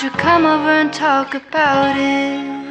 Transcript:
You come over and talk about it?